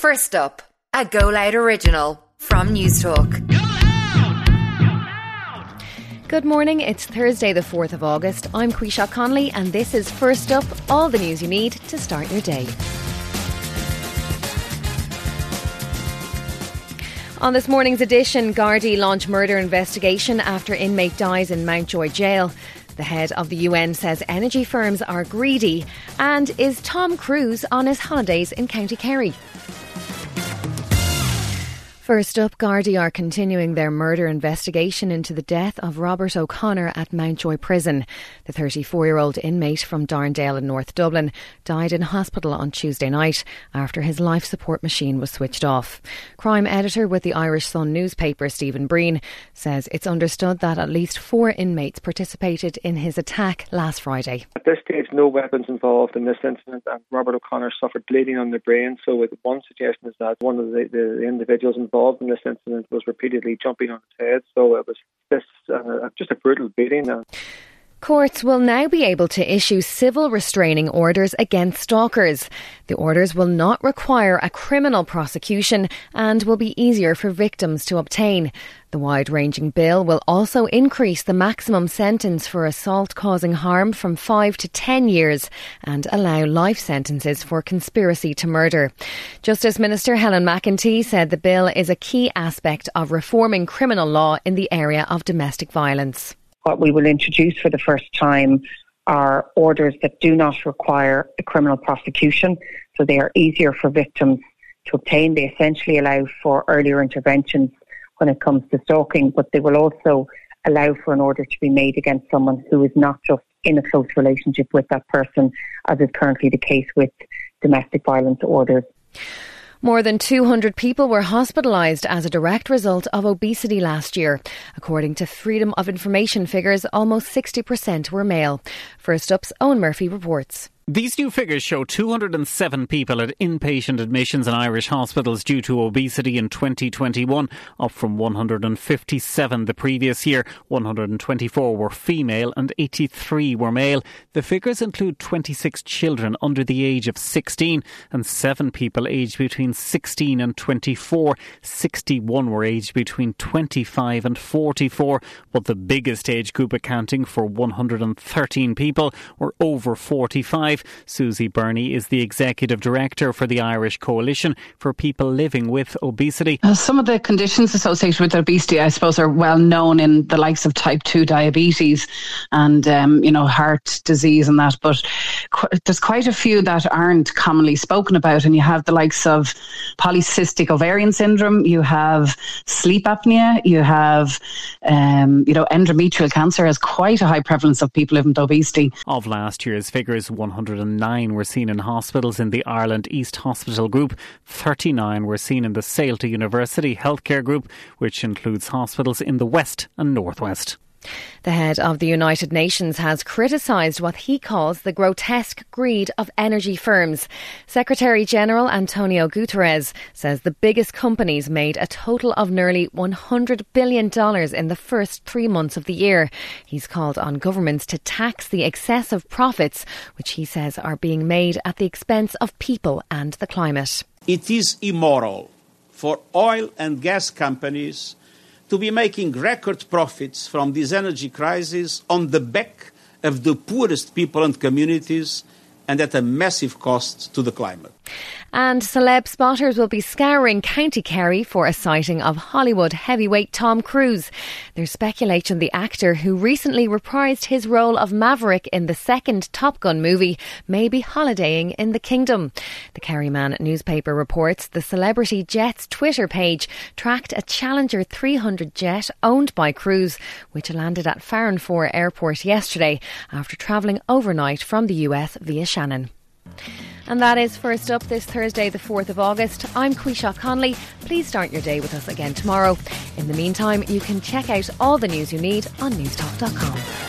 First up, a Go Loud original from News Newstalk. Good morning, it's Thursday, the 4th of August. I'm Quisha Conley, and this is First Up all the news you need to start your day. On this morning's edition, Gardaí launch murder investigation after inmate dies in Mountjoy jail. The head of the UN says energy firms are greedy. And is Tom Cruise on his holidays in County Kerry? First up, Gardaí are continuing their murder investigation into the death of Robert O'Connor at Mountjoy Prison. The 34 year old inmate from Darndale in North Dublin died in hospital on Tuesday night after his life support machine was switched off. Crime editor with the Irish Sun newspaper, Stephen Breen, says it's understood that at least four inmates participated in his attack last Friday. At this stage, no weapons involved in this incident, and Robert O'Connor suffered bleeding on the brain. So, with one suggestion is that one of the, the individuals involved in this incident was repeatedly jumping on his head. So it was this uh, just a brutal beating. Courts will now be able to issue civil restraining orders against stalkers. The orders will not require a criminal prosecution and will be easier for victims to obtain. The wide ranging bill will also increase the maximum sentence for assault causing harm from five to ten years and allow life sentences for conspiracy to murder. Justice Minister Helen McEntee said the bill is a key aspect of reforming criminal law in the area of domestic violence what we will introduce for the first time are orders that do not require a criminal prosecution, so they are easier for victims to obtain. They essentially allow for earlier interventions when it comes to stalking, but they will also allow for an order to be made against someone who is not just in a close relationship with that person, as is currently the case with domestic violence orders. More than 200 people were hospitalised as a direct result of obesity last year. According to Freedom of Information figures, almost 60% were male. First up's Owen Murphy reports. These new figures show 207 people at inpatient admissions in Irish hospitals due to obesity in 2021, up from 157 the previous year. 124 were female and 83 were male. The figures include 26 children under the age of 16 and 7 people aged between 16 and 24. 61 were aged between 25 and 44, but the biggest age group accounting for 113 people were over 45. Susie Birney is the executive director for the Irish Coalition for People Living with Obesity. Uh, some of the conditions associated with obesity, I suppose, are well known in the likes of type 2 diabetes and, um, you know, heart disease and that. But there's quite a few that aren't commonly spoken about. And you have the likes of polycystic ovarian syndrome, you have sleep apnea, you have, um, you know, endometrial cancer has quite a high prevalence of people living with obesity. Of last year's figures, 109 were seen in hospitals in the Ireland East Hospital Group. 39 were seen in the Saolta University Healthcare Group, which includes hospitals in the West and Northwest. The head of the United Nations has criticised what he calls the grotesque greed of energy firms. Secretary General Antonio Guterres says the biggest companies made a total of nearly $100 billion in the first three months of the year. He's called on governments to tax the excessive profits, which he says are being made at the expense of people and the climate. It is immoral for oil and gas companies to be making record profits from this energy crisis on the back of the poorest people and communities and at a massive cost to the climate. And celeb spotters will be scouring County Kerry for a sighting of Hollywood heavyweight Tom Cruise. There's speculation the actor, who recently reprised his role of Maverick in the second Top Gun movie, may be holidaying in the kingdom. The Kerryman newspaper reports the celebrity jet's Twitter page tracked a Challenger 300 jet owned by Cruise, which landed at Farranfore Airport yesterday after travelling overnight from the US via Shannon. And that is first up this Thursday, the 4th of August. I'm Quisha Conley. Please start your day with us again tomorrow. In the meantime, you can check out all the news you need on newstalk.com.